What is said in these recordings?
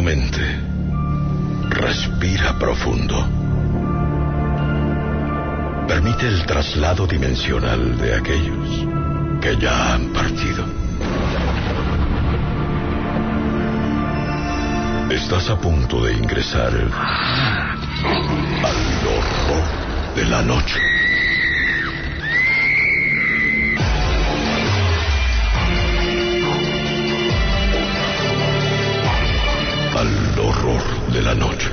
Tu mente. Respira profundo. Permite el traslado dimensional de aquellos que ya han partido. Estás a punto de ingresar al horror de la noche. De la noche.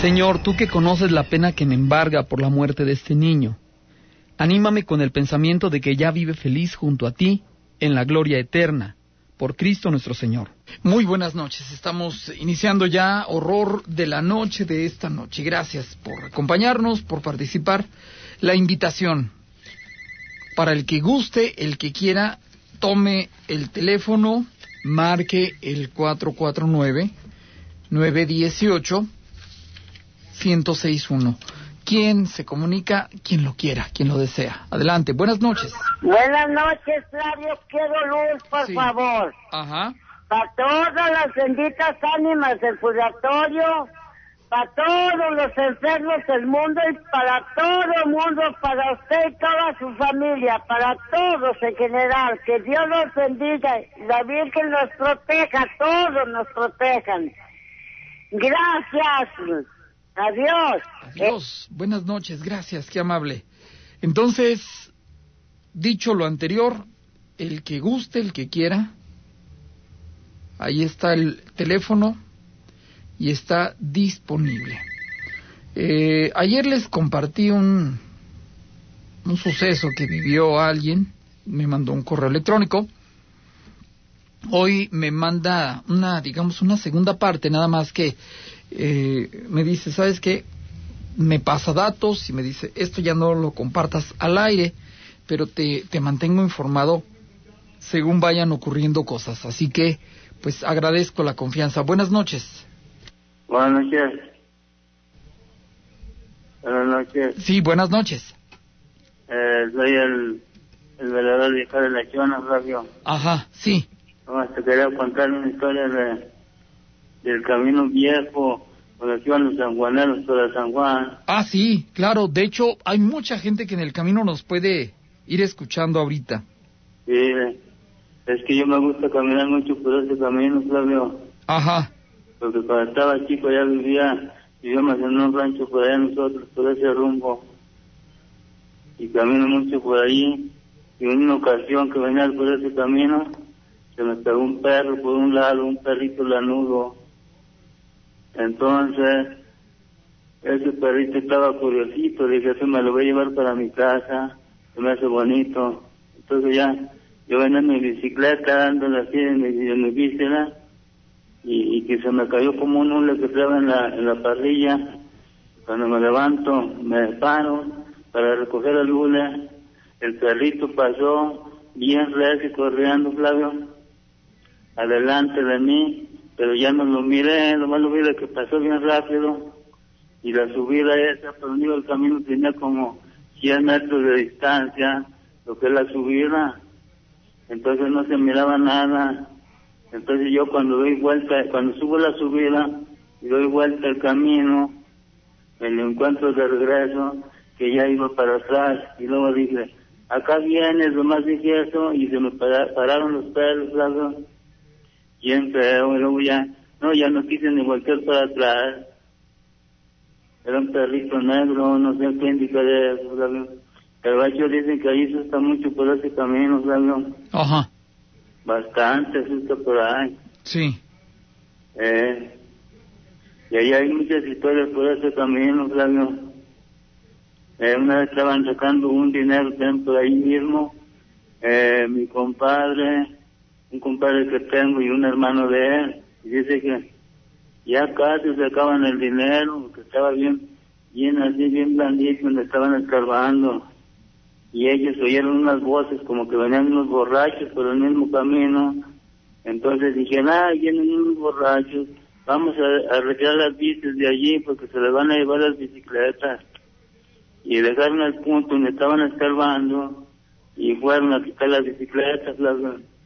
Señor, tú que conoces la pena que me embarga por la muerte de este niño, anímame con el pensamiento de que ya vive feliz junto a ti en la gloria eterna, por Cristo nuestro Señor. Muy buenas noches, estamos iniciando ya horror de la noche de esta noche. Gracias por acompañarnos, por participar. La invitación para el que guste, el que quiera, tome el teléfono, marque el 449 918 1061. Quien se comunica, quien lo quiera, quien lo desea. Adelante, buenas noches. Buenas noches, Flavio. Quiero luz, por Sí. favor. Ajá. Para todas las benditas ánimas del purgatorio, para todos los enfermos del mundo y para todo el mundo, para usted y toda su familia, para todos en general. Que Dios los bendiga, y la Virgen nos proteja, todos nos protejan. Gracias. Adiós. Adiós. Buenas noches, gracias, qué amable. Entonces, dicho lo anterior, el que guste, el que quiera, ahí está el teléfono y está disponible. Eh, ayer les compartí un, un suceso que vivió alguien, me mandó un correo electrónico. Hoy me manda una, digamos, una segunda parte, nada más que eh, me dice, ¿sabes qué? Me pasa datos y me dice, esto ya no lo compartas al aire, pero te, te mantengo informado según vayan ocurriendo cosas. Así que, pues agradezco la confianza. Buenas noches. Buenas noches. Buenas noches. Sí, buenas noches. Eh, soy el, el velador viejo de la Chona, Flavio. Ajá, sí. Nomás te quería contar una historia de, del camino viejo, cuando iban los sanjuaneros para San Juan. Ah, sí, claro. De hecho, hay mucha gente que en el camino nos puede ir escuchando ahorita. Sí, es que yo me gusta caminar mucho por ese camino, Flavio. Ajá. Porque cuando estaba chico ya vivía, vivíamos en un rancho por allá nosotros, por ese rumbo. Y camino mucho por ahí. Y en una ocasión que venía por ese camino, se me pegó un perro por un lado, un perrito lanudo. Entonces, ese perrito estaba curiosito, dije, eso me lo voy a llevar para mi casa, se me hace bonito. Entonces ya, yo venía en mi bicicleta, dándole así en mi, en mi bicicleta, y, y que se me cayó como un hule que estaba en la, en la parrilla. Cuando me levanto, me paro para recoger el hule. El perrito pasó bien recio corriendo, Flavio, adelante de mí, pero ya no lo miré, nomás lo vi que pasó bien rápido. Y la subida esa, por donde iba el camino tenía como 100 metros de distancia, lo que es la subida. Entonces no se miraba nada. Entonces yo cuando doy vuelta, cuando subo la subida y doy vuelta el camino, me lo encuentro de regreso, que ya iba para atrás, y luego dije, acá vienes, nomás dije eso, y se me para- pararon los pelos, ¿sabes? Bien feo, y luego ya, no, ya no quise ni voltear para atrás. Era un perrito negro, no sé qué indica de eso, ¿sabes? Pero ellos dicen que ahí se está mucho por ese camino, ¿sabes? Ajá. Bastante asusta por ahí. Sí. Eh, y ahí hay muchas historias por ese camino, Flavio. Eh, una vez estaban sacando un dinero dentro ahí mismo, eh, mi compadre, un compadre que tengo y un hermano de él, y dice que ya casi sacaban el dinero, que estaba bien, bien así, bien blandito, donde estaban escarbando. Y ellos oyeron unas voces como que venían unos borrachos por el mismo camino. Entonces dijeron, ah, vienen unos borrachos, vamos a, a retirar las bicis de allí porque se les van a llevar las bicicletas. Y dejaron el punto donde estaban escarbando y fueron a quitar las bicicletas, las,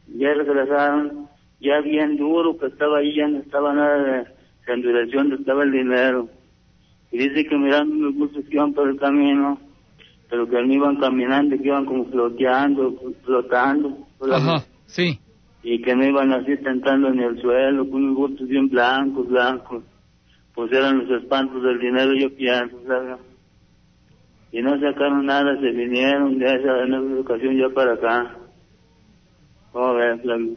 ya regresaron, ya bien duro que estaba ahí, ya no estaba nada de, donde estaba el dinero. Y dice que mirando los buses que iban por el camino, pero que no iban caminando, que iban como floteando, flotando. Ajá, sí. y que no iban así tentando en el suelo, con unos bultos bien blancos, blancos. Pues eran los espantos del dinero, yo pienso, ¿sabes? Y no sacaron nada, se vinieron de esa, en esa ocasión ya para acá. ¿Cómo ves, Flavio?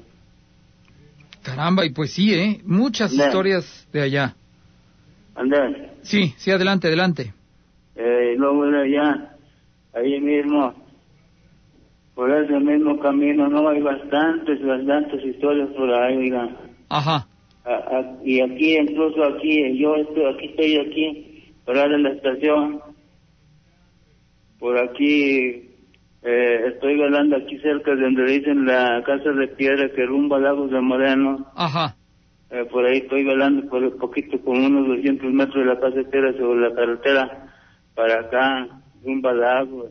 Caramba, y pues sí, ¿eh? Muchas historias de allá. Andrés, Sí, sí, adelante, adelante. eh, luego de allá, ahí mismo, por ese mismo camino, no hay bastantes, bastantes historias por ahí, oiga. Ajá, A- a- y aquí, incluso aquí, yo estoy, aquí estoy aquí, parado en la estación. Por aquí, eh, estoy velando aquí cerca de donde dicen la casa de piedra que rumba Lagos de Moreno. ajá. Eh, por ahí estoy velando por un poquito, como unos 200 metros de la casa de piedra sobre la carretera, para acá, rumba a Lagos.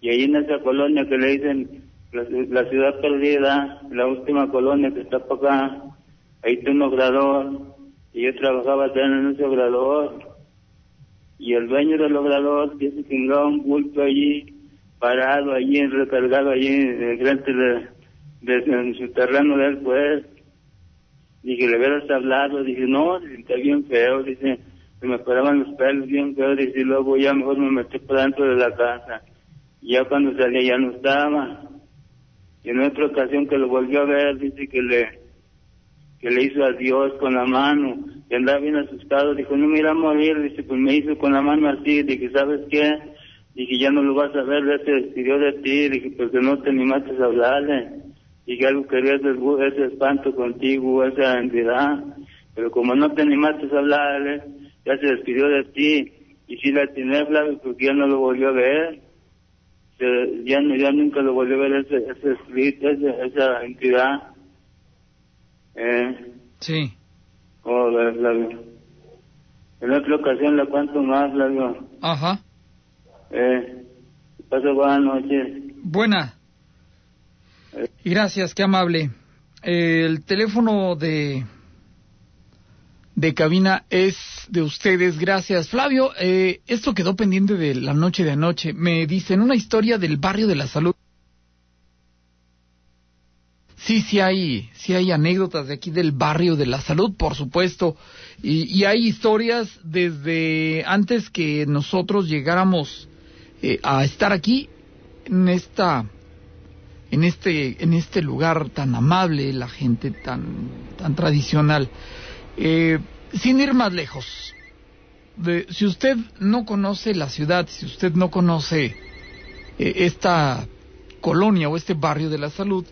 Y ahí en esa colonia que le dicen la, ciudad perdida, la última colonia que está para acá, ahí está un obrador, y yo trabajaba también en ese obrador, y el dueño del obrador dice que andaba un bulto allí, parado allí, recargado allí, en frente de, de- en su terreno de él, pues. Dije, le hubieras hablado, dije, no, dice, está bien feo, dice, se me paraban los pelos bien dice, y luego ya mejor me metí por dentro de la casa. Ya cuando salía ya no estaba. Y en otra ocasión que lo volvió a ver, dice que le, que le hizo adiós con la mano, y andaba bien asustado, dijo, no me irá a morir, dice, pues me hizo con la mano así, dije, ¿sabes qué? Dije, ya no lo vas a ver, ya se despidió de ti, dije, porque no te animaste a hablarle. Dije, algo quería ese, ese espanto contigo, esa entidad, pero como no te animaste a hablarle, ya se despidió de ti, y sí la tiene Flavio, porque ya no lo volvió a ver. Se- ya, no- ya nunca lo volvió a ver ese, ese- esa entidad. Eh, Sí. ¿Cómo ves, Flavio? En otra ocasión le cuento más, Flavio. Ajá. Eh, pase buenas noches. Buena. Y gracias, qué amable. El teléfono de de cabina es de ustedes. Gracias, Flavio. eh, esto quedó pendiente de la noche de anoche. Me dicen una historia del barrio de la salud. Sí, sí hay, sí hay anécdotas de aquí del barrio de la salud, por supuesto, y, hay historias desde antes que nosotros llegáramos eh, a estar aquí en esta, en este, en este lugar tan amable, la gente tan, tan tradicional. Eh, sin ir más lejos, de- si usted no conoce la ciudad, si usted no conoce eh, esta colonia o este barrio de la salud,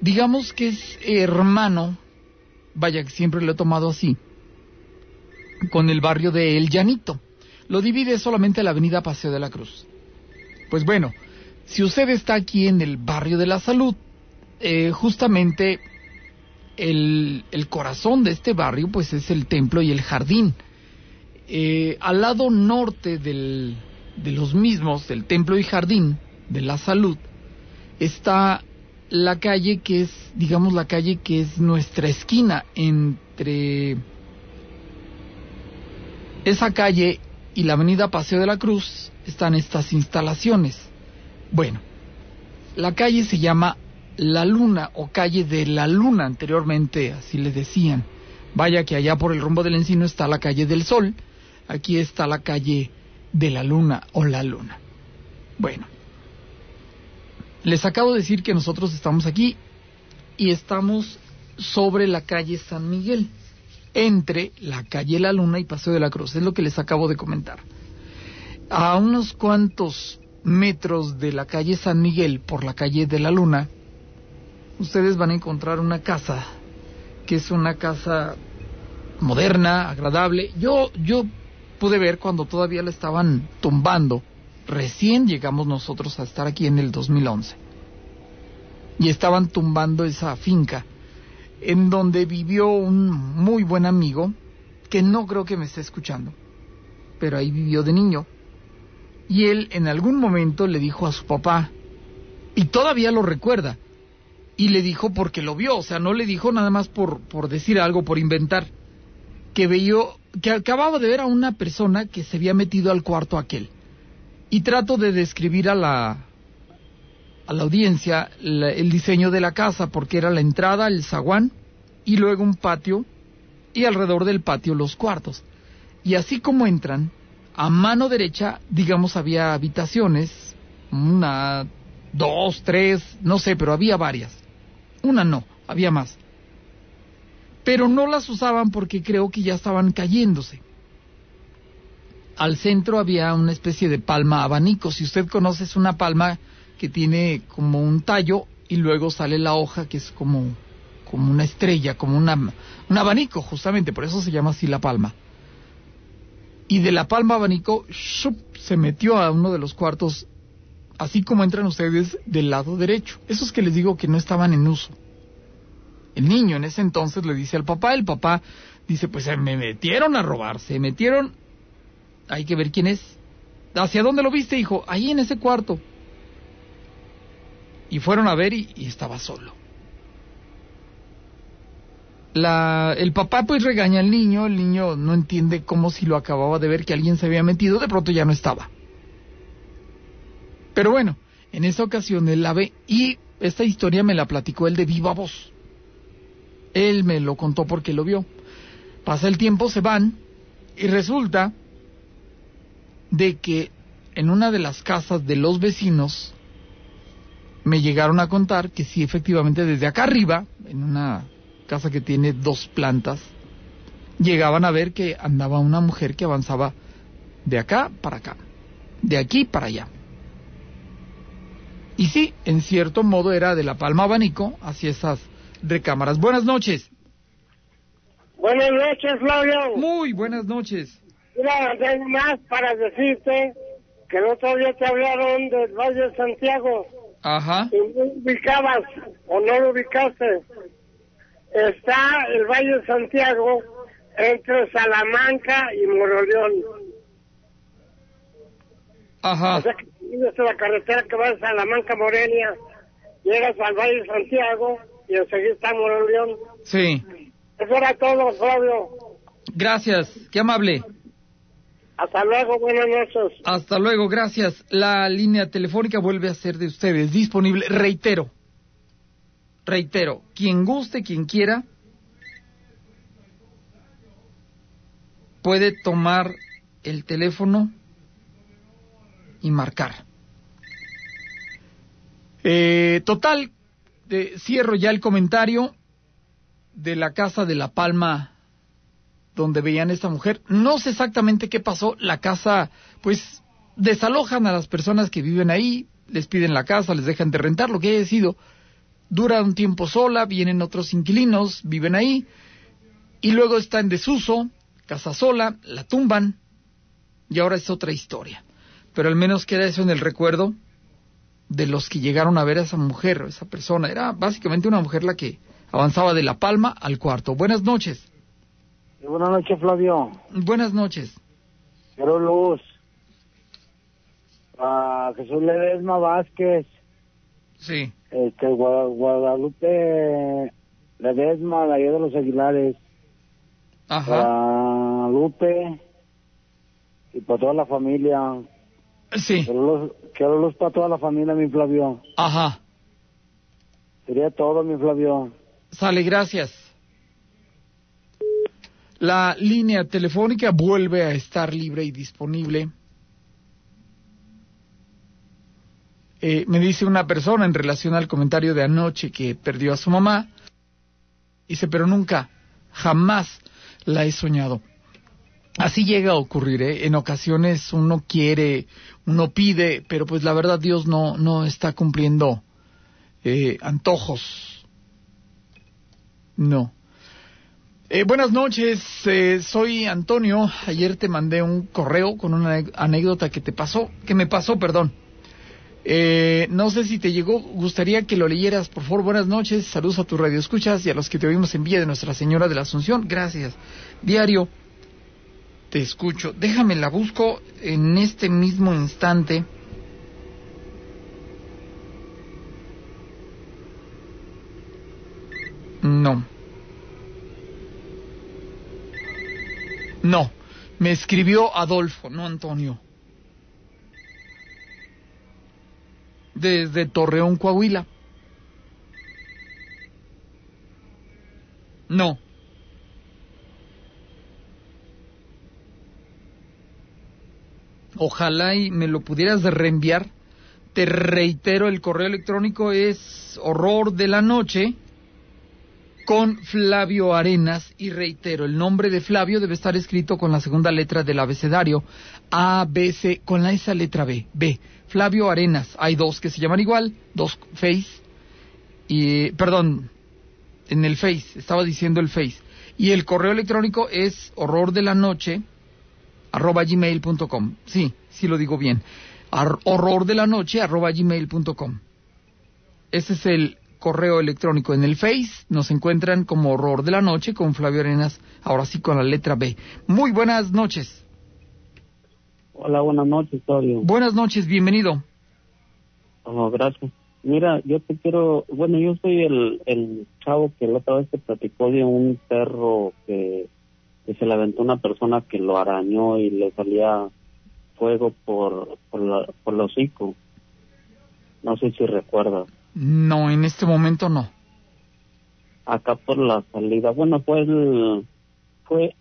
digamos que es hermano, vaya que siempre lo he tomado así, con el barrio de El Llanito. Lo divide solamente la avenida Paseo de la Cruz. Pues bueno, si usted está aquí en el barrio de la salud, eh, justamente el, corazón de este barrio pues es el templo y el jardín. Eh, al lado norte del, de los mismos, del templo y jardín de la salud, está la calle que es, digamos, la calle que es nuestra esquina entre esa calle y la avenida Paseo de la Cruz están estas instalaciones. Bueno, la calle se llama La Luna o calle de la Luna anteriormente, así le decían. Vaya que allá por el rumbo del encino está la calle del Sol, aquí está la calle de la Luna o la Luna. Bueno, les acabo de decir que nosotros estamos aquí y estamos sobre la calle San Miguel, entre la calle La Luna y Paseo de la Cruz, es lo que les acabo de comentar. A unos cuantos metros de la calle San Miguel por la calle de la Luna, ustedes van a encontrar una casa que es una casa moderna, agradable. Yo yo pude ver cuando todavía la estaban tumbando. Recién llegamos nosotros a estar aquí en el 2011. Y estaban tumbando esa finca en donde vivió un muy buen amigo que no creo que me esté escuchando, pero ahí vivió de niño. Y él en algún momento le dijo a su papá, y todavía lo recuerda, y le dijo porque lo vio, o sea, no le dijo nada más por, por decir algo, por inventar, que vio, que acababa de ver a una persona que se había metido al cuarto aquel. Y trato de describir a la, a la audiencia el diseño de la casa, porque era la entrada, el zaguán, y luego un patio, y alrededor del patio los cuartos. Y así como entran, a mano derecha, digamos, había habitaciones, una, dos, tres, no sé, pero había varias. Una no, había más. Pero no las usaban porque creo que ya estaban cayéndose. Al centro había una especie de palma abanico. Si usted conoce, es una palma que tiene como un tallo y luego sale la hoja que es como, como una estrella, como una, un abanico, justamente, por eso se llama así la palma y de la palma abanico se metió a uno de los cuartos, así como entran ustedes del lado derecho. Esos que les digo que no estaban en uso. El niño en ese entonces le dice al papá, el papá dice, pues se me metieron a robar, se metieron, hay que ver quién es. ¿Hacia dónde lo viste, hijo? Ahí en ese cuarto. Y fueron a ver y estaba solo el papá pues regaña al niño, el niño no entiende cómo si lo acababa de ver que alguien se había metido, de pronto ya no estaba. Pero bueno, en esa ocasión él la ve y esta historia me la platicó él de viva voz. Él me lo contó porque lo vio. Pasa el tiempo, se van y resulta de que en una de las casas de los vecinos me llegaron a contar que sí, efectivamente, desde acá arriba, en una casa que tiene dos plantas, llegaban a ver que andaba una mujer que avanzaba de acá para acá, de aquí para allá. Y sí, en cierto modo era de la palma abanico hacia esas recámaras. Buenas noches. Buenas noches, Flavio. Muy buenas noches. Mira, tengo más para decirte que el otro día te hablaron del Valle de Santiago. Ajá. Y no ubicabas o no lo ubicaste está el Valle de Santiago entre Salamanca y Moroleón. Ajá. O sea, que es la carretera que va de Salamanca Morelia, llegas al Valle de Santiago y enseguida está Moroleón. Sí. Eso era todo, Flavio. Gracias, qué amable. Hasta luego, buenas noches. Hasta luego, gracias. La línea telefónica vuelve a ser de ustedes, disponible, reitero, Reitero, quien guste, quien quiera, puede tomar el teléfono y marcar. Eh, total, cierro ya el comentario de la casa de La Palma donde veían a esta mujer. No sé exactamente qué pasó. La casa, pues, desalojan a las personas que viven ahí, les piden la casa, les dejan de rentar, lo que haya sido dura un tiempo sola, vienen otros inquilinos, viven ahí, y luego está en desuso, casa sola, la tumban, y ahora es otra historia. Pero al menos queda eso en el recuerdo de los que llegaron a ver a esa mujer, esa persona. Era básicamente una mujer la que avanzaba de La Palma al cuarto. Buenas noches. Buenas noches, Flavio. Buenas noches. Quiero luz. A Jesús Ledesma Vázquez. Sí. Este, Guadalupe Ledesma, la de los Aguilares. Ajá. Guadalupe y para toda la familia. Sí. Quiero luz, para toda la familia, mi Flavio. Ajá. Sería todo, mi Flavio. Sale, gracias. La línea telefónica vuelve a estar libre y disponible Eh, me dice una persona en relación al comentario de anoche que perdió a su mamá, dice, pero nunca, jamás la he soñado. Así llega a ocurrir, ¿eh? En ocasiones uno quiere, uno pide, pero pues la verdad Dios no, no está cumpliendo eh, antojos. No. Eh, buenas noches, eh, soy Antonio. Ayer te mandé un correo con una anécdota que te pasó, que me pasó, perdón. Eh, no sé si te llegó, gustaría que lo leyeras, por favor. Buenas noches, saludos a tu radio escuchas y a los que te oímos en vía de Nuestra Señora de la Asunción. Gracias. Diario, te escucho. Déjame la busco en este mismo instante. No. No. Me escribió Adolfo, no Antonio. Desde Torreón, Coahuila. No. Ojalá y me lo pudieras reenviar. Te reitero, el correo electrónico es horror de la noche con Flavio Arenas y reitero, el nombre de Flavio debe estar escrito con la segunda letra del abecedario A, B, C, con la, esa letra B, B. Flavio Arenas, hay dos que se llaman igual, dos Face, y, perdón, en el Face, estaba diciendo el Face. Y el correo electrónico es horror de la noche, arroba gmail.com. Sí, sí lo digo bien. horror de la noche, arroba gmail.com. Ese es el correo electrónico en el Face. Nos encuentran como Horror de la Noche con Flavio Arenas, ahora sí con la letra B. Muy buenas noches. Hola, buenas noches, Torio. Buenas noches, bienvenido. Oh, gracias. Mira, yo te quiero, bueno, yo soy el, el chavo que la otra vez te platicó de un perro que, que se le aventó una persona que lo arañó y le salía fuego por, por, la, por el hocico. No sé si recuerdas. No, en este momento no. Acá por la salida, bueno, fue el, fue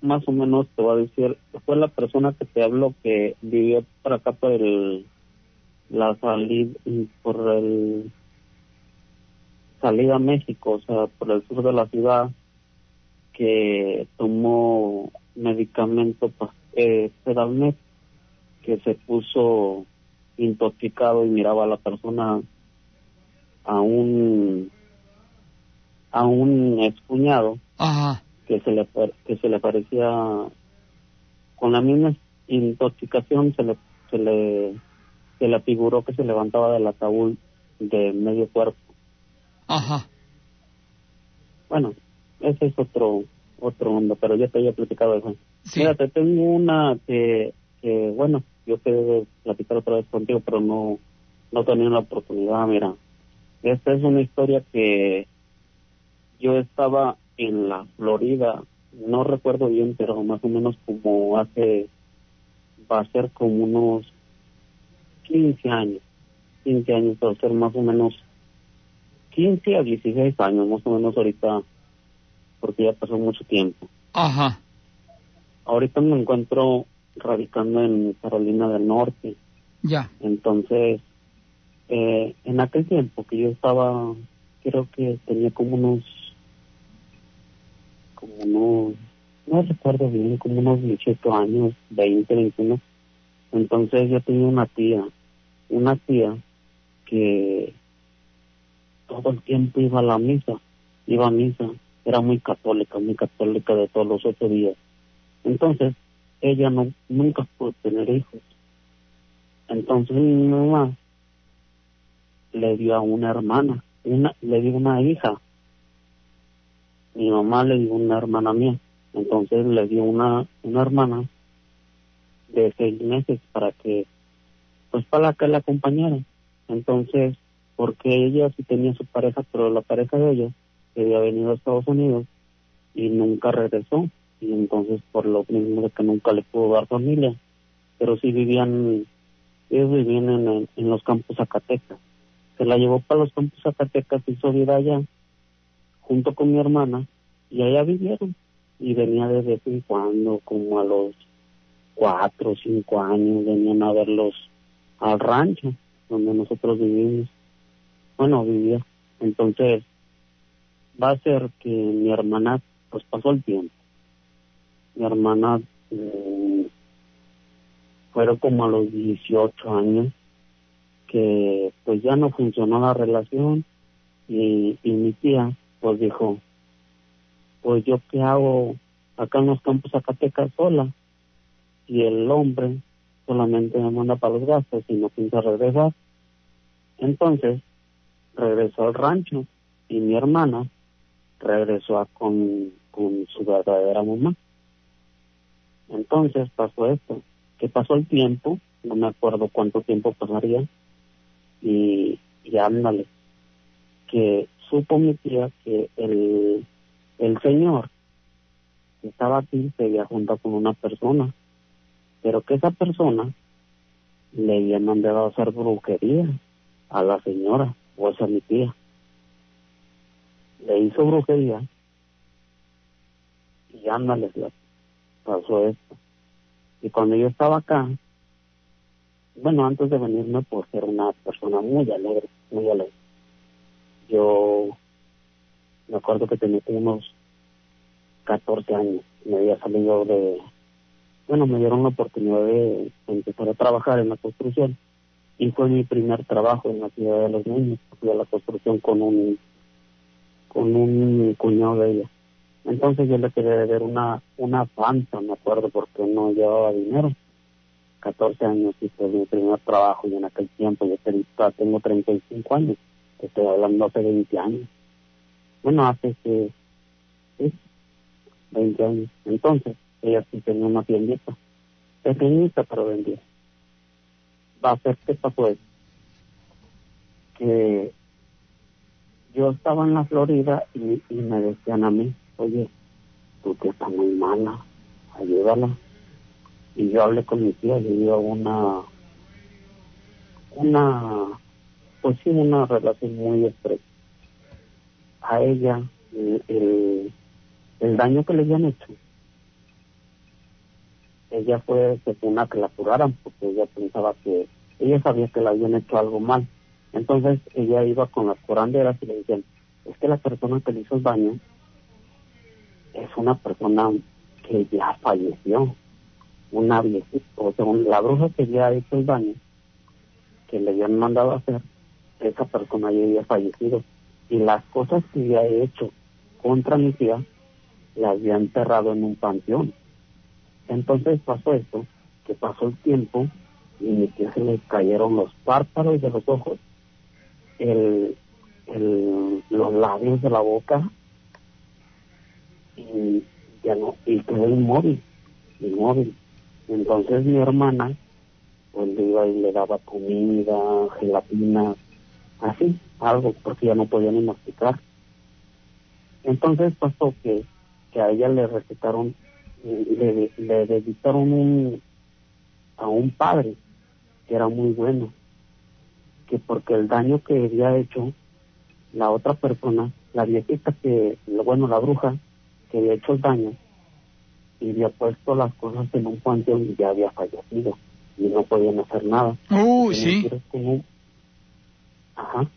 más o menos, te voy a decir, fue la persona que te habló que vivió por acá por el, la salida, por el, salida a México, o sea, por el sur de la ciudad, que tomó medicamento, eh, Sedalmet, que se puso intoxicado y miraba a la persona a un a un excuñado que se le que se le parecía con la misma intoxicación se le se le se le figuró que se levantaba del ataúd de medio cuerpo. Ajá. Bueno ese es otro otro mundo pero ya te había platicado eso. Sí. mira te tengo una que, que bueno yo quería platicar otra vez contigo pero no no tenía la oportunidad mira. Esta es una historia que yo estaba en la Florida, no recuerdo bien, pero más o menos como hace, va a ser como unos 15 años, 15 años, va a ser más o menos 15 a 16 años, más o menos ahorita, porque ya pasó mucho tiempo. Ajá. Ahorita me encuentro radicando en Carolina del Norte. Ya. Entonces, eh, en aquel tiempo que yo estaba, creo que tenía como unos, como unos, no recuerdo bien, como unos 18 años, 20, 21. Entonces yo tenía una tía, una tía que todo el tiempo iba a la misa, iba a misa, era muy católica, muy católica de todos los ocho días. Entonces, ella no nunca pudo tener hijos. Entonces mi mamá le dio a una hermana, una, le dio una hija. Mi mamá le dio una hermana mía, entonces le dio una, una hermana de seis meses para que, pues para que la acompañara. Entonces, porque ella sí tenía su pareja, pero la pareja de ella se había venido a Estados Unidos y nunca regresó. Y entonces, por lo mismo de que nunca le pudo dar familia, pero sí vivían, ellos vivían en, en los campos Zacatecas se la llevó para los campos Zacatecas, hizo vida allá, junto con mi hermana, y allá vivieron. Y venía de vez en cuando, como a los cuatro o cinco años, venían a verlos al rancho, donde nosotros vivimos. Bueno, vivía. Entonces, va a ser que mi hermana, pues pasó el tiempo. mi hermana mm, fueron como a los 18 años que pues ya no funcionó la relación y, y mi tía pues dijo, pues yo qué hago acá en los campos Zacatecas sola y el hombre solamente me manda para los gastos y no piensa regresar. Entonces regresó al rancho y mi hermana regresó a con, con su verdadera mamá. Entonces pasó esto, que pasó el tiempo, no me acuerdo cuánto tiempo pasaría, y, y ándale, que supo mi tía que el, el señor que estaba aquí seguía junto con una persona, pero que esa persona le había mandado a hacer brujería a la señora, o esa mi tía. Le hizo brujería y ándale, pasó esto. Y cuando yo estaba acá, bueno, antes de venirme por ser una persona muy alegre, muy alegre, yo me acuerdo que tenía unos 14 años, me había salido de, bueno, me dieron la oportunidad de empezar a trabajar en la construcción y fue mi primer trabajo en la ciudad de los niños, fui a la construcción con un, con un cuñado de ella. Entonces yo le quería ver una, una panza, me acuerdo, porque no llevaba dinero. 14 años fue mi primer trabajo y en aquel tiempo yo tengo 35 años, estoy hablando hace 20 años. Bueno, hace que, sí, 20 años. Entonces, ella sí tenía una tiendita, pequeñita pero vendía. Va a ser que pasó eso. Que yo estaba en la Florida y, y me decían a mí, oye, tú que estás muy mala, ayúdala. Y yo hablé con mi tía, le dio una, una, pues sí, una relación muy estrecha. A ella, el, el, daño que le habían hecho, ella fue que una que la curaran, porque ella pensaba que, ella sabía que le habían hecho algo mal. Entonces ella iba con las curanderas y le decían, es que la persona que le hizo el daño es una persona que ya falleció, una viejita, o sea, la bruja que ya hecho el daño, que le habían mandado a hacer, esa persona ya había fallecido. Y las cosas que había hecho contra mi tía, la había enterrado en un panteón. Entonces pasó esto, que pasó el tiempo y mi tía se le cayeron los párpados de los ojos, el, el, los labios de la boca y ya no, y quedó inmóvil, inmóvil. Entonces mi hermana, pues le y le daba comida, gelatina, así, algo, porque ya no podía ni masticar. Entonces pasó que, que a ella le recetaron, le, le dedicaron un, a un padre que era muy bueno, que porque el daño que había hecho la otra persona, la viejita que, bueno, la bruja, que había hecho el daño y había puesto las cosas en un panteón y ya había fallecido y no podían hacer nada. Uy, sí. Como... Ajá.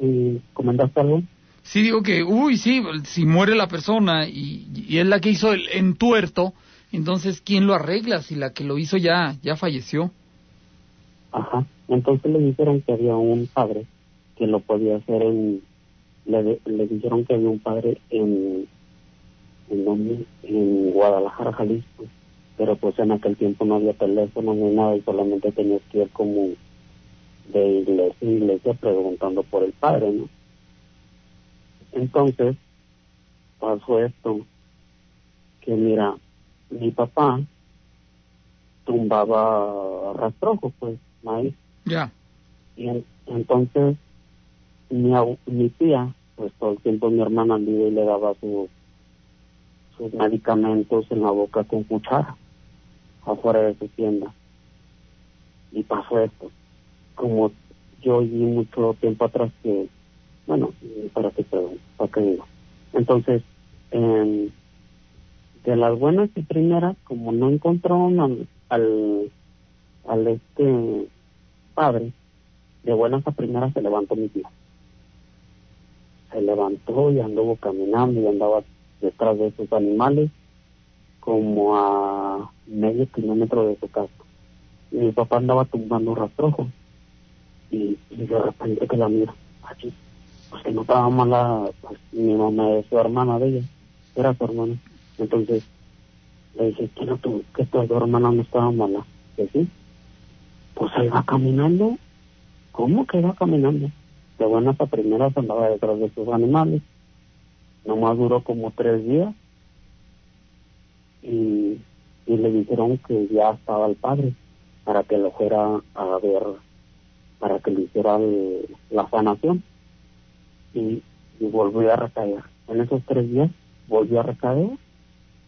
¿Y comentaste algo? Sí, digo que, uy, sí, si muere la persona y, y es la que hizo el entuerto, entonces, ¿quién lo arregla si la que lo hizo ya, ya falleció? Ajá. Entonces le dijeron que había un padre que lo podía hacer en le, dijeron que había un padre en, en, en Guadalajara, Jalisco, pero pues en aquel tiempo no había teléfono ni nada y solamente tenías que ir como de iglesia en iglesia preguntando por el padre, ¿no? Entonces pasó esto, que mira, mi papá tumbaba rastrojo, pues, maíz. Ya. Y en, entonces mi, mi tía, pues todo el tiempo mi hermana vive y le daba su, sus medicamentos en la boca con cuchara, afuera de su tienda. Y pasó esto. Como yo oí mucho tiempo atrás que, bueno, para que para que digo. Entonces, eh, de las buenas y primeras, como no encontraron al, al, al este padre, de buenas a primeras se levantó mi tía se levantó y anduvo caminando y andaba detrás de esos animales, como a medio kilómetro de su casa. Y mi papá andaba tumbando rastrojo y, y de repente que la mira así, pues que no estaba mala, pues mi mamá es su hermana de ella, era su hermana. Entonces le dije, ¿qué no tú, que tu hermana no estaba mala? Que sí. Pues ahí va caminando. ¿Cómo que va caminando? De buenas a primeras andaba detrás de sus animales. Nomás duró como tres días. Y, y le dijeron que ya estaba el padre para que lo fuera a ver, para que le hiciera la sanación. Y, y volvió a recaer. En esos tres días volvió a recaer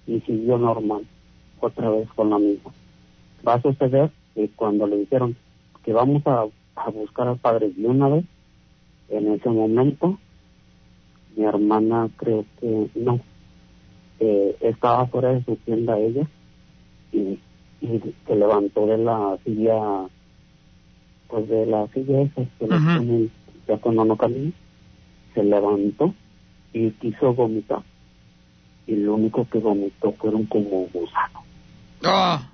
y siguió normal, otra vez con la misma. Va a suceder que cuando le dijeron que vamos a, a buscar al padre de una vez, en ese momento, mi hermana creo que no, eh, estaba fuera de su tienda ella y, y se levantó de la silla, pues de la silla esa que Ujú. ponen ya cuando no camina, se levantó y quiso vomitar y lo único que vomitó fueron como gusanos, Ah.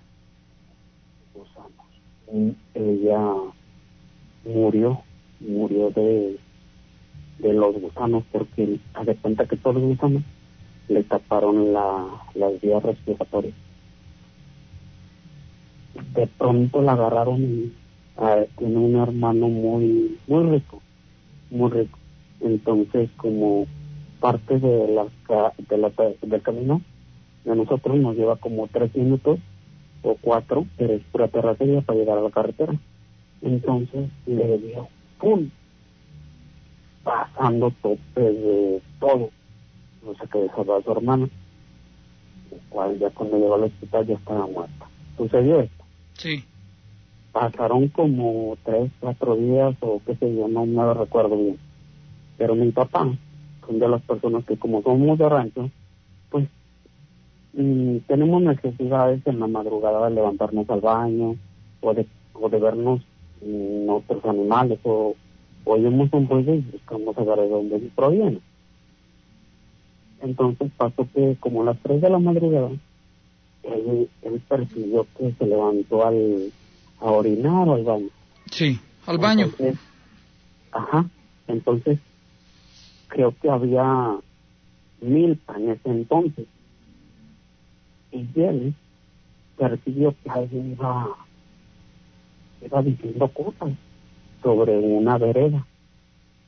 Ella murió, murió de, de los gusanos porque haz de cuenta que todos los gusanos le taparon la, las vías respiratorias. De pronto la agarraron y ah, tiene un hermano muy, muy rico, muy rico. Entonces como parte de la, de la, del camino de nosotros nos lleva como tres minutos o cuatro, pero es pura terracería para llegar a la carretera. Entonces le dio ¡pum! pasando topes de todo. No sé qué dejaba a su hermana, el cual ya cuando llegó al hospital ya estaba muerta. Sucedió esto. sí. Pasaron como tres, cuatro días o qué sé yo, no me lo recuerdo bien. Pero mi papá, son de las personas que como somos de rancho, pues mm, tenemos necesidades en la madrugada de levantarnos al baño o de, o de vernos otros animales o oímos un ruido y buscamos a ver de dónde proviene. Entonces pasó que como a las tres de la madrugada, él, él percibió que se levantó al, a orinar o al baño. Sí, al baño. Entonces, ajá, entonces creo que había milpa en ese entonces. Él percibió que alguien iba, iba diciendo cosas sobre una vereda,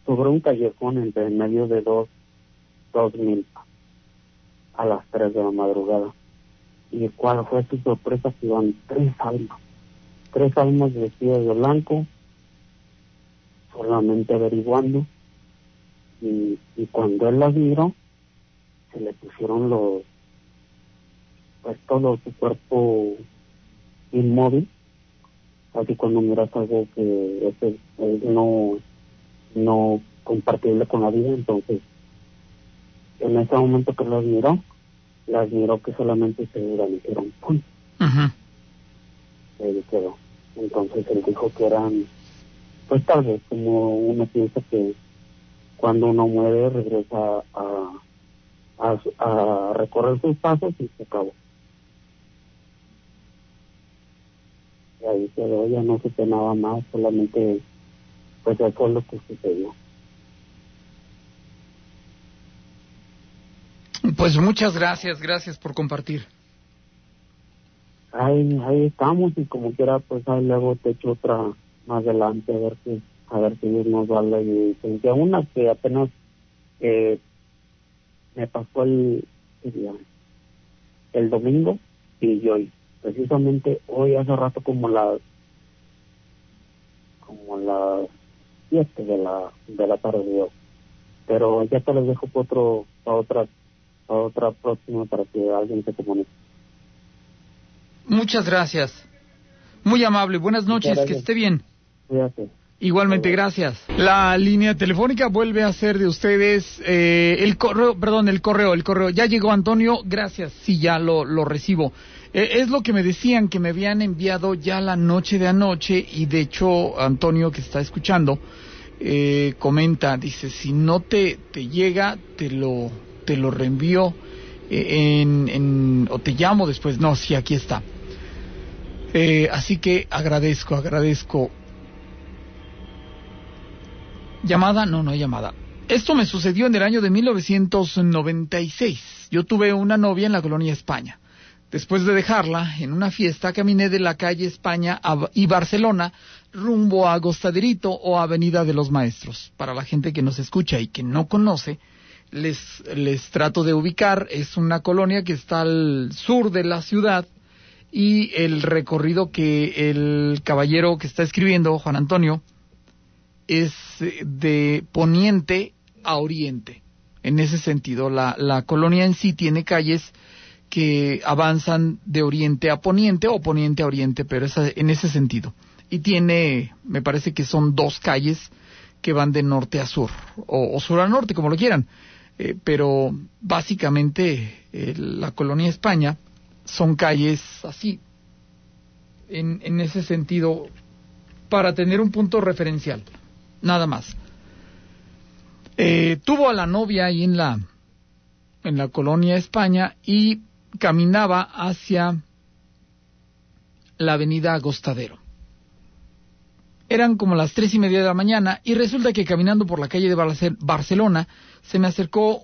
sobre un callejón entre en medio de dos, dos milpas a las tres de la madrugada. Y cuál fue su sorpresa que iban tres almas, tres almas vestidas de blanco, solamente averiguando y, y cuando él las miró se le pusieron los pues todo su cuerpo inmóvil así cuando miras algo que es, es no no compartible con la vida entonces en ese momento que las miró las miró que solamente se desvanecieron ¡pum! Ujú. ahí quedó entonces él dijo que eran pues tal vez como uno piensa que cuando uno muere regresa a, a, a recorrer sus pasos y se acabó. Y ahí quedó, ya no supe nada más, solamente pues eso es lo que sucedió. Pues muchas gracias, gracias por compartir. Ahí, ahí estamos y como quiera pues ahí luego te echo otra más adelante a ver si a ver si nos da la licencia. Una que apenas eh, me pasó el, ¿qué día? el domingo y hoy, precisamente hoy hace rato como las como las siete de la de la tarde de hoy. Pero ya te los dejo para otro, para otra, para otra próxima para que alguien se comunique. Muchas gracias. Muy amable. Buenas noches, que esté bien. Cuídate. Igualmente, gracias. La línea telefónica vuelve a ser de ustedes eh, el correo, perdón, el correo, el correo. Ya llegó Antonio, gracias, sí, ya lo, lo recibo. Eh, es lo que me decían que me habían enviado ya la noche de anoche y de hecho Antonio que está escuchando eh, comenta, dice, si no te, te llega, te lo, te lo reenvío eh, en, en, o te llamo después. No, sí, aquí está. Eh, así que agradezco, agradezco. ¿Llamada? No, no hay llamada. Esto me sucedió en el año de 1996. Yo tuve una novia en la colonia España. Después de dejarla, en una fiesta caminé de la calle España y Barcelona rumbo a Agostaderito o Avenida de los Maestros. Para la gente que nos escucha y que no conoce, les, les trato de ubicar. Es una colonia que está al sur de la ciudad y el recorrido que el caballero que está escribiendo, Juan Antonio, es de poniente a oriente. En ese sentido, la, la colonia en sí tiene calles que avanzan de oriente a poniente o poniente a oriente, pero es en ese sentido. Y tiene, me parece que son dos calles que van de norte a sur, o, sur a norte, como lo quieran. Eh, pero básicamente eh, la colonia España son calles así, en, en ese sentido, para tener un punto referencial, nada más. Eh, tuvo a la novia ahí en la, en la colonia España y caminaba hacia la avenida Agostadero. Eran como las tres y media de la mañana y resulta que caminando por la calle de Barcelona se me acercó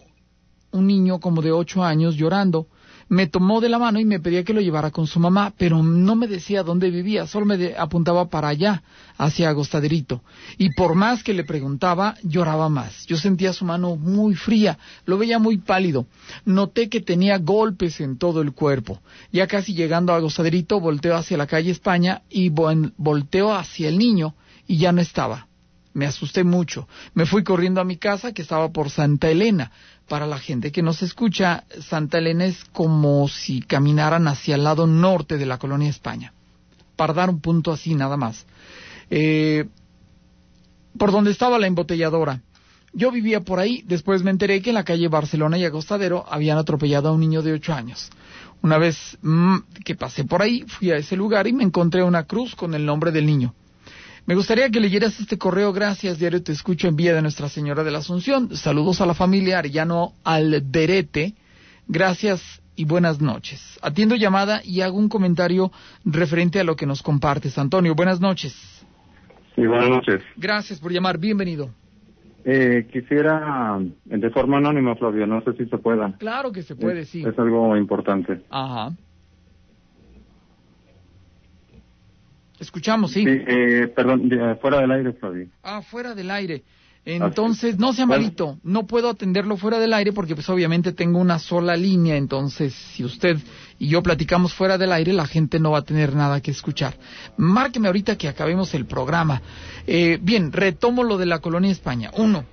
un niño como de ocho años llorando me tomó de la mano y me pedía que lo llevara con su mamá, pero no me decía dónde vivía, solo me apuntaba para allá, hacia Agostaderito. Y por más que le preguntaba, lloraba más. Yo sentía su mano muy fría, lo veía muy pálido. Noté que tenía golpes en todo el cuerpo. Ya casi llegando a Agostaderito, volteo hacia la calle España y volteo hacia el niño y ya no estaba. Me asusté mucho. Me fui corriendo a mi casa que estaba por Santa Elena para la gente que nos escucha, Santa Elena es como si caminaran hacia el lado norte de la colonia España, para dar un punto así nada más. Eh, por donde estaba la embotelladora. Yo vivía por ahí, después me enteré que en la calle Barcelona y Agostadero habían atropellado a un niño de ocho años. Una vez mm, que pasé por ahí, fui a ese lugar y me encontré una cruz con el nombre del niño. Me gustaría que leyeras este correo. Gracias, diario Te Escucho en vía de Nuestra Señora de la Asunción. Saludos a la familia Arellano Alderete. Gracias y buenas noches. Atiendo llamada y hago un comentario referente a lo que nos compartes. Antonio, buenas noches. Sí, buenas noches. Gracias por llamar. Bienvenido. Eh, quisiera, de forma anónima, Flavio, no sé si se pueda. Claro que se puede, sí. Es algo importante. Ajá. Escuchamos, sí. eh, perdón, fuera del aire, Flavio. Ah, fuera del aire. Entonces, no sea malito, no puedo atenderlo fuera del aire porque pues obviamente tengo una sola línea, entonces si usted y yo platicamos fuera del aire, la gente no va a tener nada que escuchar. Márqueme ahorita que acabemos el programa. Eh, bien, retomo lo de la colonia España. Uno,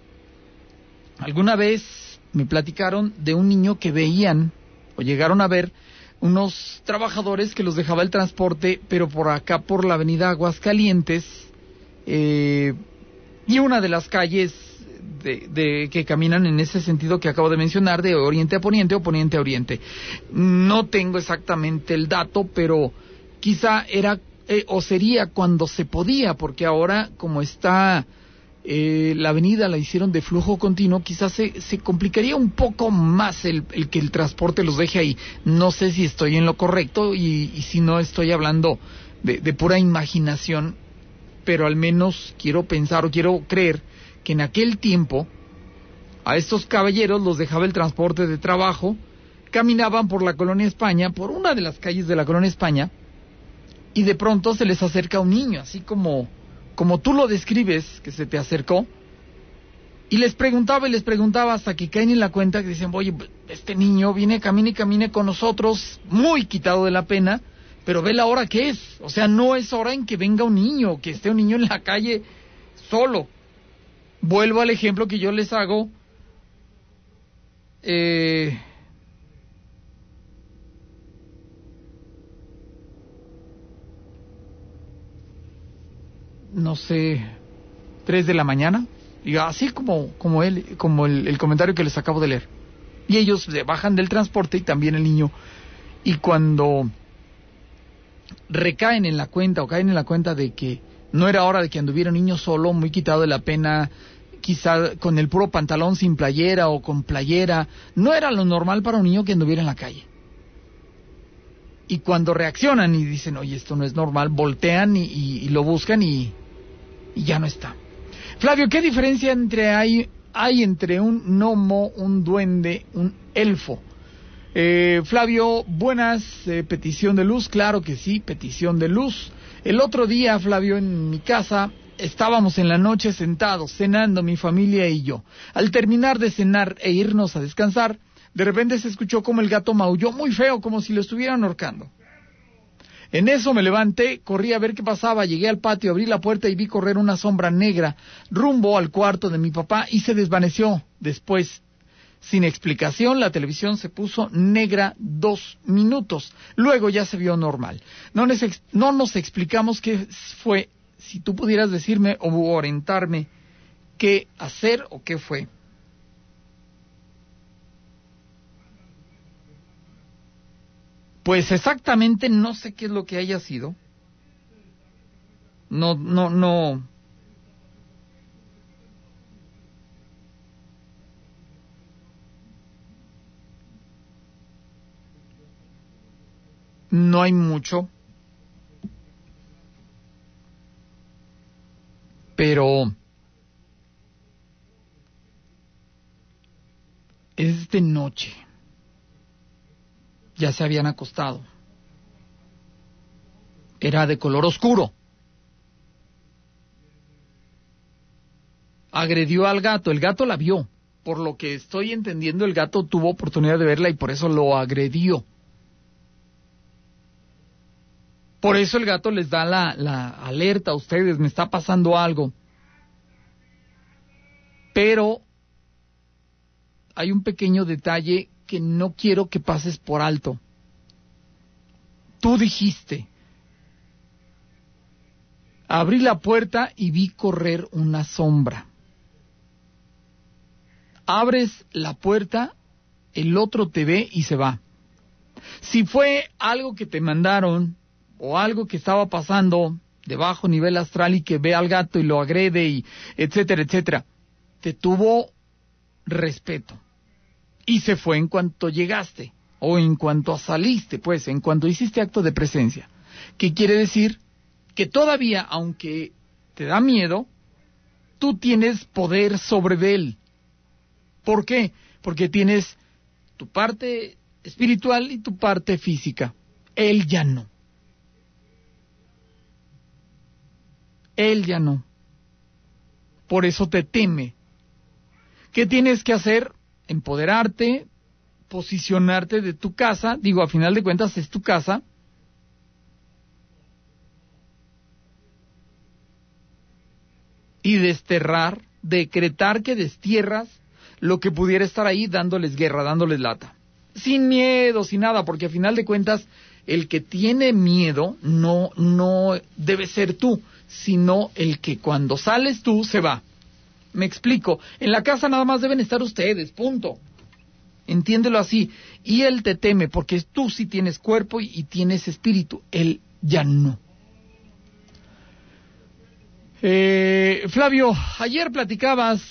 alguna vez me platicaron de un niño que veían o llegaron a ver unos trabajadores que los dejaba el transporte, pero por acá, por la avenida Aguascalientes, eh, y una de las calles de, que caminan en ese sentido que acabo de mencionar, de oriente a poniente o poniente a oriente. No tengo exactamente el dato, pero quizá era eh, o sería cuando se podía, porque ahora como está eh, la avenida la hicieron de flujo continuo, quizás se, se complicaría un poco más el, el, que el transporte los deje ahí. No sé si estoy en lo correcto y, si no estoy hablando de, pura imaginación, pero al menos quiero pensar o quiero creer que en aquel tiempo a estos caballeros los dejaba el transporte de trabajo, caminaban por la colonia España, por una de las calles de la colonia España, y de pronto se les acerca un niño, así como como tú lo describes, que se te acercó, y les preguntaba y les preguntaba hasta que caen en la cuenta que dicen, oye, este niño viene, camina y camine con nosotros, muy quitado de la pena, pero ve la hora que es. O sea, no es hora en que venga un niño, que esté un niño en la calle solo. Vuelvo al ejemplo que yo les hago. Eh, no sé, tres de la mañana, y así como, como él, como el, comentario que les acabo de leer. Y ellos se bajan del transporte y también el niño. Y cuando recaen en la cuenta o caen en la cuenta de que no era hora de que anduviera un niño solo, muy quitado de la pena, quizá con el puro pantalón sin playera o con playera. No era lo normal para un niño que anduviera en la calle. Y cuando reaccionan y dicen, oye, esto no es normal, voltean y, lo buscan y, y, ya no está. Flavio, ¿qué diferencia entre hay, hay entre un gnomo, un duende, un elfo? Eh, Flavio, buenas, eh, petición de luz, claro que sí, petición de luz. El otro día, Flavio, en mi casa estábamos en la noche sentados, cenando mi familia y yo. Al terminar de cenar e irnos a descansar, de repente se escuchó como el gato maulló muy feo, como si lo estuvieran ahorcando. En eso me levanté, corrí a ver qué pasaba, llegué al patio, abrí la puerta y vi correr una sombra negra rumbo al cuarto de mi papá y se desvaneció. Después, sin explicación, la televisión se puso negra dos minutos. Luego ya se vio normal. No nos, no nos explicamos qué fue. Si tú pudieras decirme o orientarme qué hacer o qué fue. Pues exactamente no sé qué es lo que haya sido. No, no, no. No hay mucho. Pero es de noche ya se habían acostado. Era de color oscuro. Agredió al gato, el gato la vio. Por lo que estoy entendiendo, el gato tuvo oportunidad de verla y por eso lo agredió. Por eso el gato les da la, alerta a ustedes, me está pasando algo. Pero hay un pequeño detalle que no quiero que pases por alto. Tú dijiste, abrí la puerta y vi correr una sombra. Abres la puerta, el otro te ve y se va. Si fue algo que te mandaron o algo que estaba pasando de bajo nivel astral y que ve al gato y lo agrede y etcétera, etcétera, te tuvo respeto y se fue en cuanto llegaste o en cuanto saliste, pues, en cuanto hiciste acto de presencia. ¿Qué quiere decir? Que todavía, aunque te da miedo, tú tienes poder sobre él. ¿Por qué? Porque tienes tu parte espiritual y tu parte física. Él ya no. Él ya no. Por eso te teme. ¿Qué tienes que hacer? Empoderarte, posicionarte de tu casa, digo, a final de cuentas es tu casa, y desterrar, decretar que destierras lo que pudiera estar ahí dándoles guerra, dándoles lata. Sin miedo, sin nada, porque a final de cuentas el que tiene miedo no no debe ser tú, sino el que cuando sales tú se va. Me explico. En la casa nada más deben estar ustedes, punto. Entiéndelo así. Y él te teme porque tú sí tienes cuerpo y, tienes espíritu. Él ya no. Eh, Flavio, ayer platicabas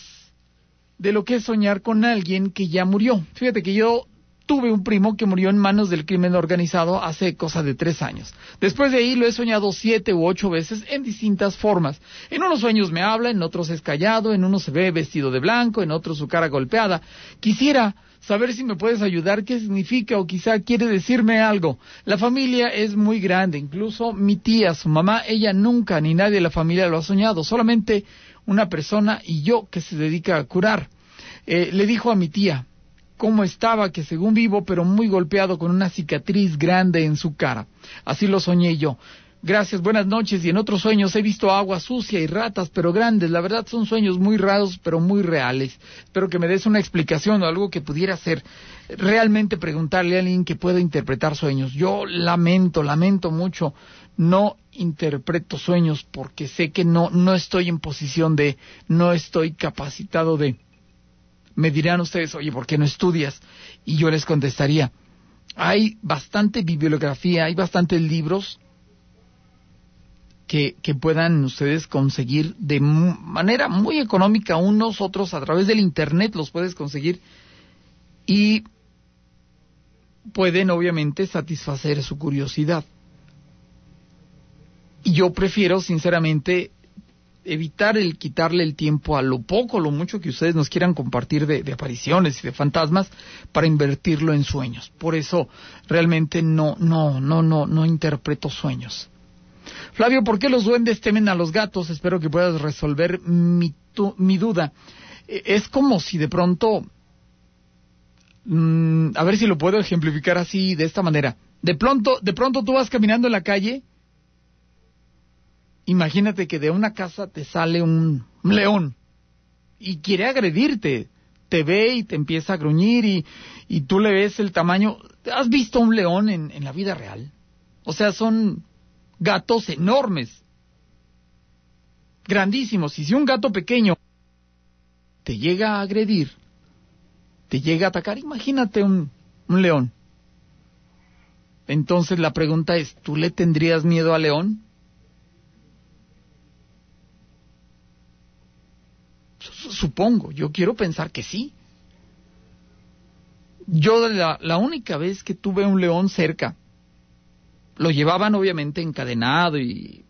de lo que es soñar con alguien que ya murió. Fíjate que yo tuve un primo que murió en manos del crimen organizado hace cosa de tres años. Después de ahí lo he soñado siete u ocho veces en distintas formas. En unos sueños me habla, en otros es callado, en unos se ve vestido de blanco, en otros su cara golpeada. Quisiera saber si me puedes ayudar, qué significa o quizá quiere decirme algo. La familia es muy grande, incluso mi tía, su mamá, ella nunca ni nadie de la familia lo ha soñado, solamente una persona y yo que se dedica a curar. Eh, le dijo a mi tía, cómo estaba, que según vivo, pero muy golpeado con una cicatriz grande en su cara. Así lo soñé yo. Gracias, buenas noches. Y en otros sueños he visto agua sucia y ratas, pero grandes. La verdad son sueños muy raros, pero muy reales. Espero que me des una explicación o algo que pudiera ser realmente preguntarle a alguien que pueda interpretar sueños. Yo lamento, lamento mucho. No interpreto sueños porque sé que no, no estoy en posición de, no estoy capacitado de me dirán ustedes, oye, ¿por qué no estudias? Y yo les contestaría, hay bastante bibliografía, hay bastantes libros que, que puedan ustedes conseguir de manera muy económica unos otros a través del internet los puedes conseguir y pueden obviamente satisfacer su curiosidad. Y yo prefiero sinceramente evitar el quitarle el tiempo a lo poco, lo mucho que ustedes nos quieran compartir de, de, apariciones y de fantasmas para invertirlo en sueños. Por eso realmente no, no, no, no, no interpreto sueños. Flavio, ¿por qué los duendes temen a los gatos? Espero que puedas resolver mi, tu, mi duda. E, es como si de pronto, mmm, a ver si lo puedo ejemplificar así, de esta manera. De pronto, de pronto tú vas caminando en la calle Imagínate que de una casa te sale un león y quiere agredirte. Te ve y te empieza a gruñir y, y tú le ves el tamaño. ¿Has visto un león en, en la vida real? O sea, son gatos enormes, grandísimos. Y si un gato pequeño te llega a agredir, te llega a atacar, imagínate un, un león. Entonces la pregunta es, ¿tú le tendrías miedo al león? Supongo, yo quiero pensar que sí. Yo la, la única vez que tuve un león cerca, lo llevaban obviamente encadenado y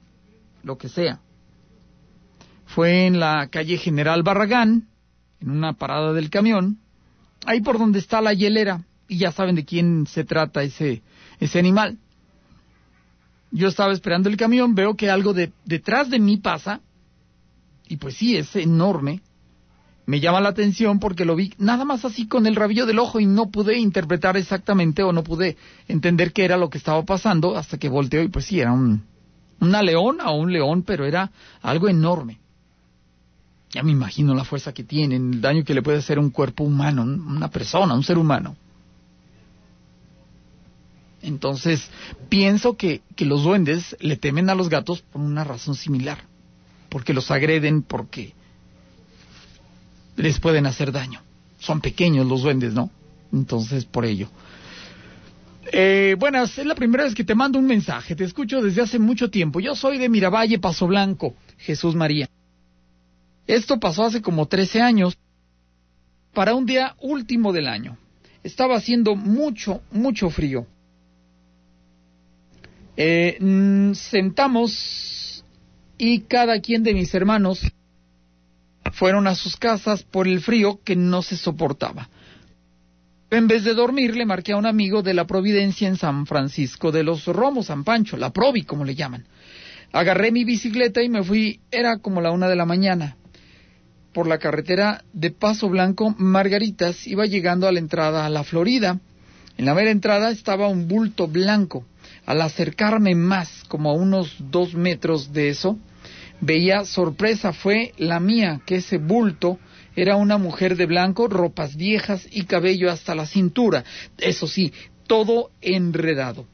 lo que sea. Fue en la calle General Barragán, en una parada del camión, ahí por donde está la hielera, y ya saben de quién se trata ese, ese animal. Yo estaba esperando el camión, veo que algo de, detrás de mí pasa, y pues sí, es enorme. Me llama la atención porque lo vi nada más así con el rabillo del ojo y no pude interpretar exactamente o no pude entender qué era lo que estaba pasando hasta que volteó y pues sí, era un, una leona o un león, pero era algo enorme. Ya me imagino la fuerza que tiene, el daño que le puede hacer un cuerpo humano, una persona, un ser humano. Entonces, pienso que, que los duendes le temen a los gatos por una razón similar, porque los agreden, porque les pueden hacer daño. Son pequeños los duendes, ¿no? Entonces, por ello. Eh, buenas, es la primera vez que te mando un mensaje. Te escucho desde hace mucho tiempo. Yo soy de Miravalle, Paso Blanco, Jesús María. Esto pasó hace como 13 años, para un día último del año. Estaba haciendo mucho, mucho frío. Eh, sentamos y cada quien de mis hermanos fueron a sus casas por el frío que no se soportaba. En vez de dormir, le marqué a un amigo de la Providencia en San Francisco de los Romos, San Pancho, la Provi, como le llaman. Agarré mi bicicleta y me fui, era como la una de la mañana. Por la carretera de Paso Blanco, Margaritas, iba llegando a la entrada a la Florida. En la mera entrada estaba un bulto blanco. Al acercarme más, como a unos dos metros de eso, veía sorpresa fue la mía, que ese bulto era una mujer de blanco, ropas viejas y cabello hasta la cintura. Eso sí, todo enredado.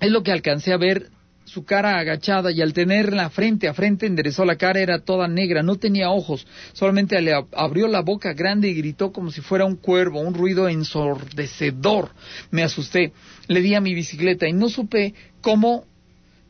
Es lo que alcancé a ver su cara agachada y al tenerla frente a frente enderezó la cara, era toda negra, no tenía ojos, solamente le abrió la boca grande y gritó como si fuera un cuervo, un ruido ensordecedor. Me asusté, le di a mi bicicleta y no supe cómo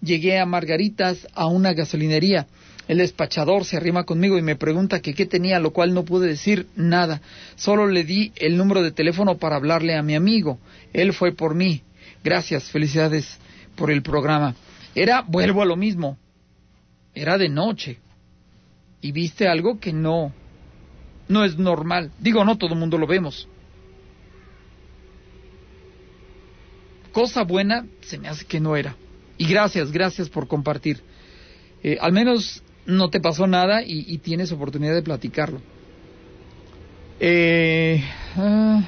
llegué a Margaritas a una gasolinería. El despachador se arrima conmigo y me pregunta que qué tenía, lo cual no pude decir nada. Solo le di el número de teléfono para hablarle a mi amigo. Él fue por mí. Gracias, felicidades por el programa. Era, vuelvo a lo mismo, era de noche. Y viste algo que no, no es normal. Digo, no todo el mundo lo vemos. Cosa buena se me hace que no era. Y gracias, gracias por compartir. Eh, al menos no te pasó nada y, tienes oportunidad de platicarlo. Eh, uh,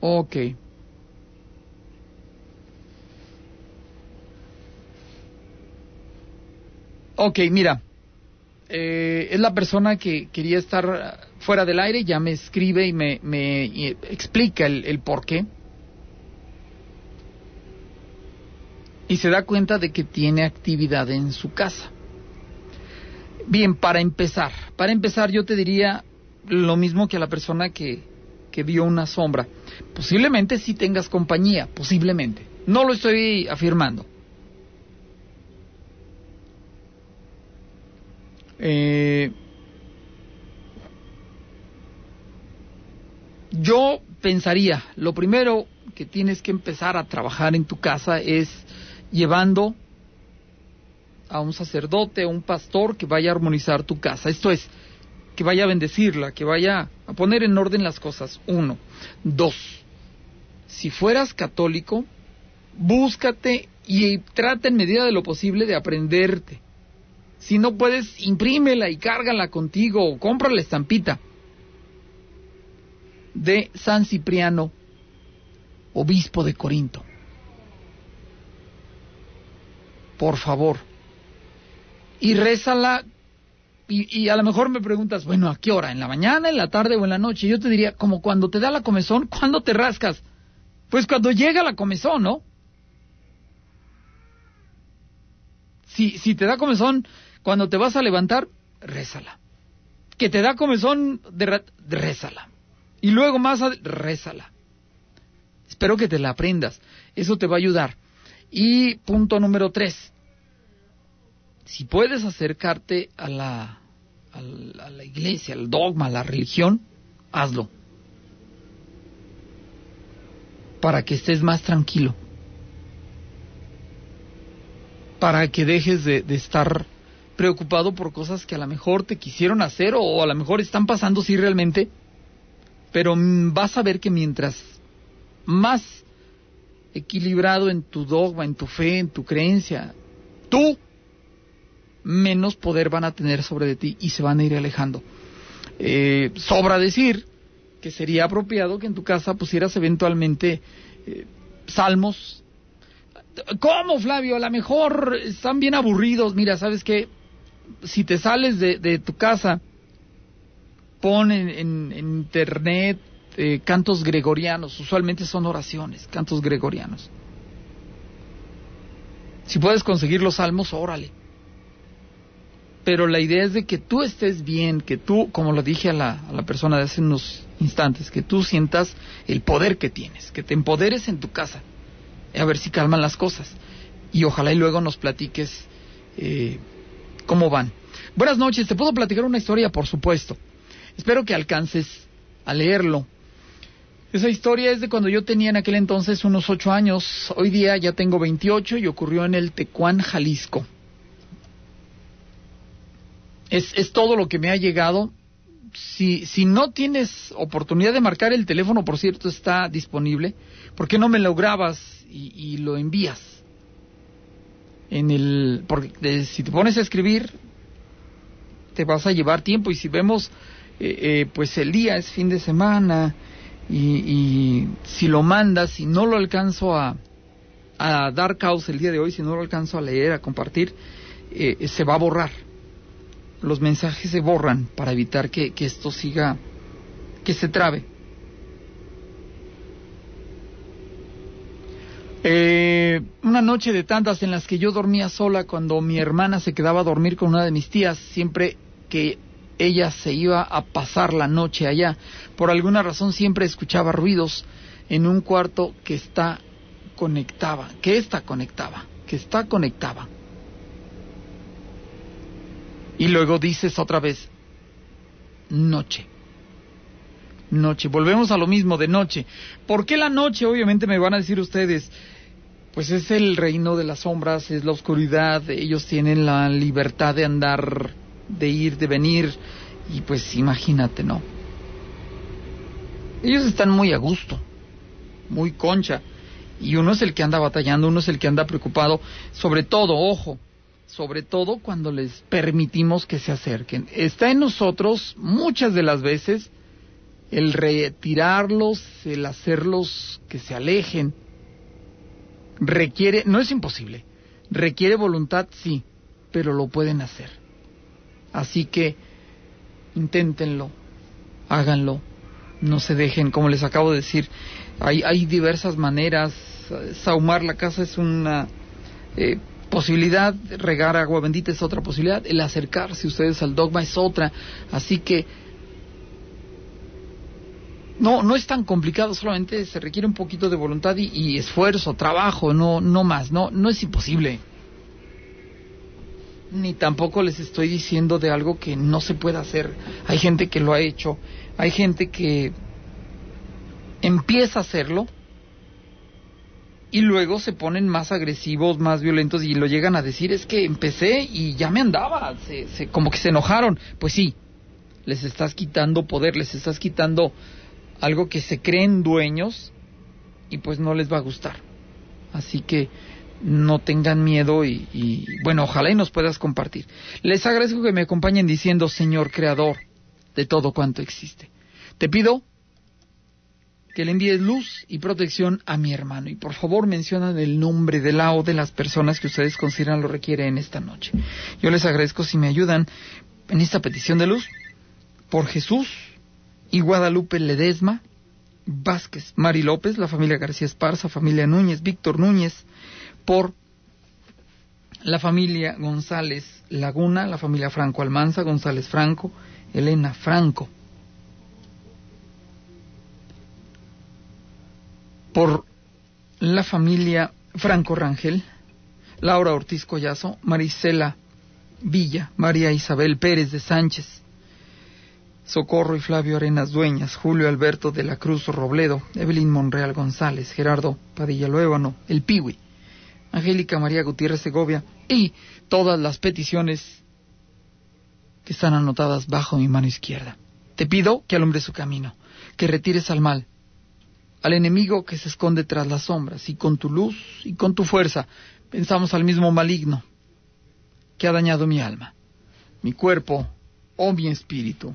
ok. Ok, mira eh, es la persona que quería estar fuera del aire, ya me escribe y me, me explica el, el por qué. Y se da cuenta de que tiene actividad en su casa. Bien, para empezar, para empezar yo te diría lo mismo que a la persona que, que vio una sombra. Posiblemente sí tengas compañía, posiblemente. No lo estoy afirmando. Eh, yo pensaría, lo primero que tienes que empezar a trabajar en tu casa es llevando a un sacerdote, a un pastor que vaya a armonizar tu casa. Esto es, que vaya a bendecirla, que vaya a poner en orden las cosas. Uno. Dos. Si fueras católico, búscate y trata en medida de lo posible de aprenderte. Si no puedes, imprímela y cárgala contigo o compra la estampita de San Cipriano, obispo de Corinto. Por favor. Y rézala y, a lo mejor me preguntas, bueno, ¿a qué hora? ¿En la mañana, en la tarde o en la noche? Yo te diría, como cuando te da la comezón, ¿cuándo te rascas? Pues cuando llega la comezón, ¿no? Si, si te da comezón cuando te vas a levantar, rézala. Que te da comezón, de, rézala. Y luego más, rézala. Espero que te la aprendas. Eso te va a ayudar. Y punto número tres si puedes acercarte a la, a la, iglesia, al dogma, a la religión, hazlo. Para que estés más tranquilo. Para que dejes de, de estar preocupado por cosas que a lo mejor te quisieron hacer o a lo mejor están pasando sí realmente, pero vas a ver que mientras más equilibrado en tu dogma, en tu fe, en tu creencia, tú menos poder van a tener sobre de ti y se van a ir alejando. Eh, sobra decir que sería apropiado que en tu casa pusieras eventualmente eh, salmos. ¿Cómo, Flavio? A lo mejor están bien aburridos. Mira, ¿sabes qué? Si te sales de, tu casa, pon en, internet eh, cantos gregorianos. Usualmente son oraciones, cantos gregorianos. Si puedes conseguir los salmos, órale pero la idea es de que tú estés bien, que tú, como lo dije a la, a la persona de hace unos instantes, que tú sientas el poder que tienes, que te empoderes en tu casa, a ver si calman las cosas. Y ojalá y luego nos platiques eh, cómo van. Buenas noches, te puedo platicar una historia, por supuesto. Espero que alcances a leerlo. Esa historia es de cuando yo tenía en aquel entonces unos ocho años. Hoy día ya tengo 28 y ocurrió en el Tecuán, Jalisco. Es, es todo lo que me ha llegado. Si, si no tienes oportunidad de marcar el teléfono, por cierto, está disponible. ¿Por qué no me lo grabas y, lo envías? En el, porque si te pones a escribir, te vas a llevar tiempo. Y si vemos, eh, eh, pues el día es fin de semana y, si lo mandas y no lo alcanzo a, a dar causa el día de hoy, si no lo alcanzo a leer, a compartir, eh, se va a borrar los mensajes se borran para evitar que, esto siga, que se trabe. Eh, una noche de tantas en las que yo dormía sola cuando mi hermana se quedaba a dormir con una de mis tías, siempre que ella se iba a pasar la noche allá, por alguna razón siempre escuchaba ruidos en un cuarto que está conectaba, que está conectaba, que está conectaba. Y luego dices otra vez, noche. Noche. Volvemos a lo mismo de noche. ¿Por qué la noche? Obviamente me van a decir ustedes, pues es el reino de las sombras, es la oscuridad, ellos tienen la libertad de andar, de ir, de venir, y pues imagínate, ¿no? Ellos están muy a gusto, muy concha, y uno es el que anda batallando, uno es el que anda preocupado, sobre todo, ojo, sobre todo cuando les permitimos que se acerquen. Está en nosotros muchas de las veces el retirarlos, el hacerlos que se alejen. Requiere, no es imposible, requiere voluntad, sí, pero lo pueden hacer. Así que inténtenlo, háganlo, no se dejen, como les acabo de decir, hay, hay diversas maneras, saumar la casa es una... Eh, posibilidad, regar agua bendita es otra posibilidad, el acercarse ustedes al dogma es otra, así que no, no es tan complicado, solamente se requiere un poquito de voluntad y, y esfuerzo, trabajo, no, no más, no, no es imposible. Ni tampoco les estoy diciendo de algo que no se pueda hacer. Hay gente que lo ha hecho, hay gente que empieza a hacerlo y luego se ponen más agresivos, más violentos y lo llegan a decir es que empecé y ya me andaba, se, se, como que se enojaron. Pues sí, les estás quitando poder, les estás quitando algo que se creen dueños y pues no les va a gustar. Así que no tengan miedo y, bueno, ojalá y nos puedas compartir. Les agradezco que me acompañen diciendo Señor Creador de todo cuanto existe. Te pido que le envíes luz y protección a mi hermano. Y por favor mencionan el nombre de la o de las personas que ustedes consideran lo requiere en esta noche. Yo les agradezco si me ayudan en esta petición de luz por Jesús y Guadalupe Ledesma, Vázquez, Mari López, la familia García Esparza, familia Núñez, Víctor Núñez, por la familia González Laguna, la familia Franco Almanza, González Franco, Elena Franco, por la familia Franco Rangel, Laura Ortiz Collazo, Marisela Villa, María Isabel Pérez de Sánchez, Socorro y Flavio Arenas Dueñas, Julio Alberto de la Cruz Robledo, Evelyn Monreal González, Gerardo Padilla Luébano, El Piwi, Angélica María Gutiérrez Segovia y todas las peticiones que están anotadas bajo mi mano izquierda. Te pido que alumbre su camino, que retires al mal, al enemigo que se esconde tras las sombras, y con tu luz y con tu fuerza pensamos al mismo maligno que ha dañado mi alma, mi cuerpo o mi espíritu.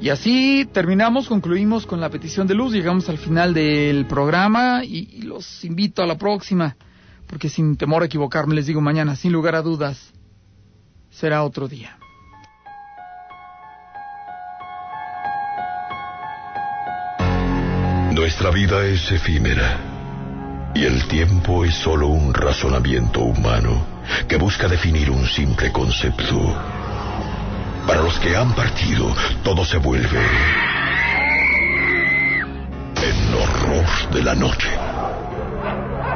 Y así terminamos, concluimos con la petición de luz, llegamos al final del programa y los invito a la próxima porque sin temor a equivocarme les digo mañana, sin lugar a dudas, será otro día. Nuestra vida es efímera y el tiempo es solo un razonamiento humano que busca definir un simple concepto. Para los que han partido, todo se vuelve el horror de la noche.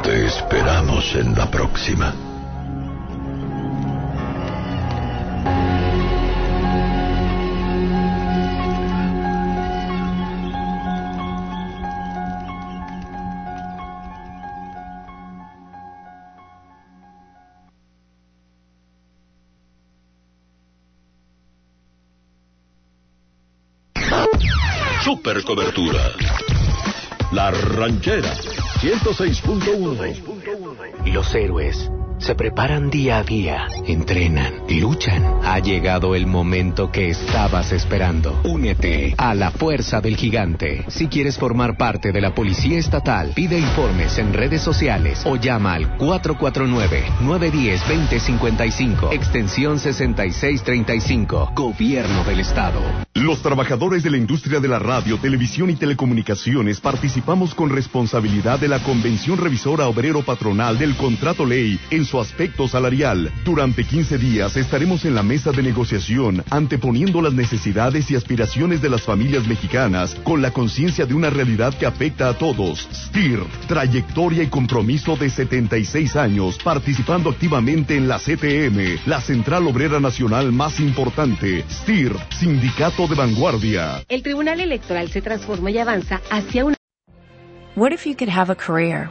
Te esperamos en la próxima. Super cobertura. La ranchera 106.1. Los héroes se preparan día a día, entrenan, luchan. Ha llegado el momento que estabas esperando. Únete a la fuerza del gigante. Si quieres formar parte de la Policía Estatal, pide informes en redes sociales o llama al 449-910-2055, extensión 6635, Gobierno del Estado. Los trabajadores de la industria de la radio, televisión y telecomunicaciones participamos con responsabilidad de la Convención Revisora Obrero Patronal del Contrato Ley en su aspecto salarial. Durante 15 días estaremos en la mesa de negociación anteponiendo las necesidades y aspiraciones de las familias mexicanas con la conciencia de una realidad que afecta a todos. STIR, trayectoria y compromiso de 76 años participando activamente en la CTM, la Central Obrera Nacional más importante. STIR, Sindicato de Vanguardia. El Tribunal Electoral se transforma y avanza hacia una What if you could have a career